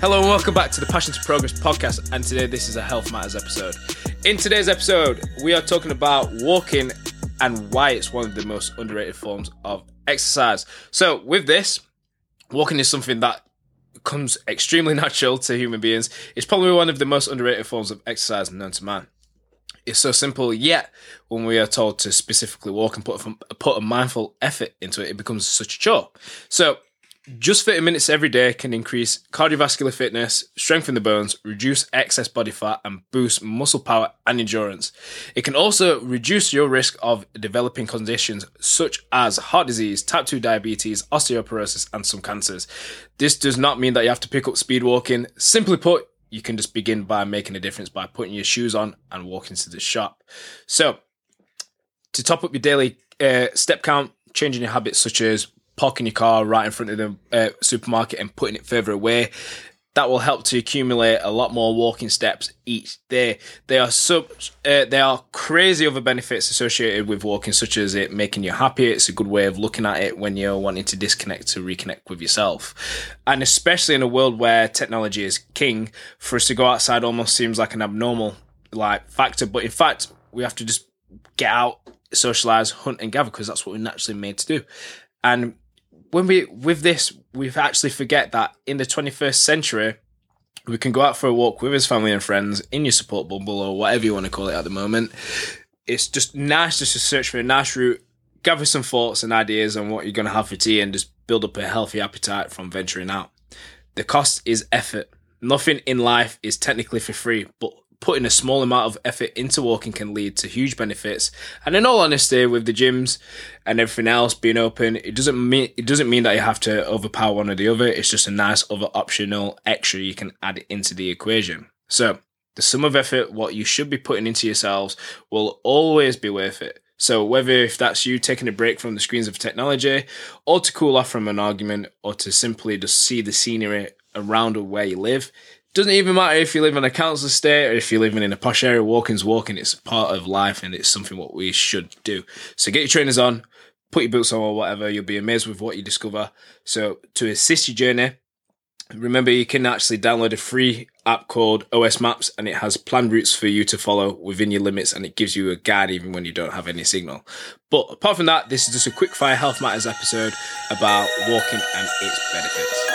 Hello and welcome back to the Passion to Progress podcast. And today, this is a Health Matters episode. In today's episode, we are talking about walking and why it's one of the most underrated forms of exercise. So, with this, walking is something that comes extremely natural to human beings. It's probably one of the most underrated forms of exercise known to man. It's so simple, yet when we are told to specifically walk and put a, put a mindful effort into it, it becomes such a chore. So, just 30 minutes every day can increase cardiovascular fitness, strengthen the bones, reduce excess body fat, and boost muscle power and endurance. It can also reduce your risk of developing conditions such as heart disease, type 2 diabetes, osteoporosis, and some cancers. This does not mean that you have to pick up speed walking. Simply put, you can just begin by making a difference by putting your shoes on and walking to the shop. So, to top up your daily uh, step count, changing your habits such as parking your car right in front of the uh, supermarket and putting it further away. That will help to accumulate a lot more walking steps each day. There are sub, uh, there are crazy other benefits associated with walking, such as it making you happy. It's a good way of looking at it when you're wanting to disconnect to reconnect with yourself, and especially in a world where technology is king, for us to go outside almost seems like an abnormal like factor. But in fact, we have to just get out, socialize, hunt, and gather because that's what we're naturally made to do. And when we with this, we actually forget that in the 21st century, we can go out for a walk with his family and friends in your support bubble or whatever you want to call it at the moment. It's just nice just to search for a nice route, gather some thoughts and ideas on what you're going to have for tea, and just build up a healthy appetite from venturing out. The cost is effort. Nothing in life is technically for free, but putting a small amount of effort into walking can lead to huge benefits. And in all honesty, with the gyms and everything else being open, it doesn't mean it doesn't mean that you have to overpower one or the other. It's just a nice other optional extra you can add into the equation. So the sum of effort, what you should be putting into yourselves, will always be worth it. So whether if that's you taking a break from the screens of technology, or to cool off from an argument, or to simply just see the scenery around where you live, doesn't even matter if you live in a council estate or if you're living in a posh area, walking's walking. It's part of life and it's something what we should do. So get your trainers on, put your boots on or whatever. You'll be amazed with what you discover. So to assist your journey, remember you can actually download a free app called OS Maps and it has planned routes for you to follow within your limits and it gives you a guide even when you don't have any signal. But apart from that, this is just a quick fire health matters episode about walking and its benefits.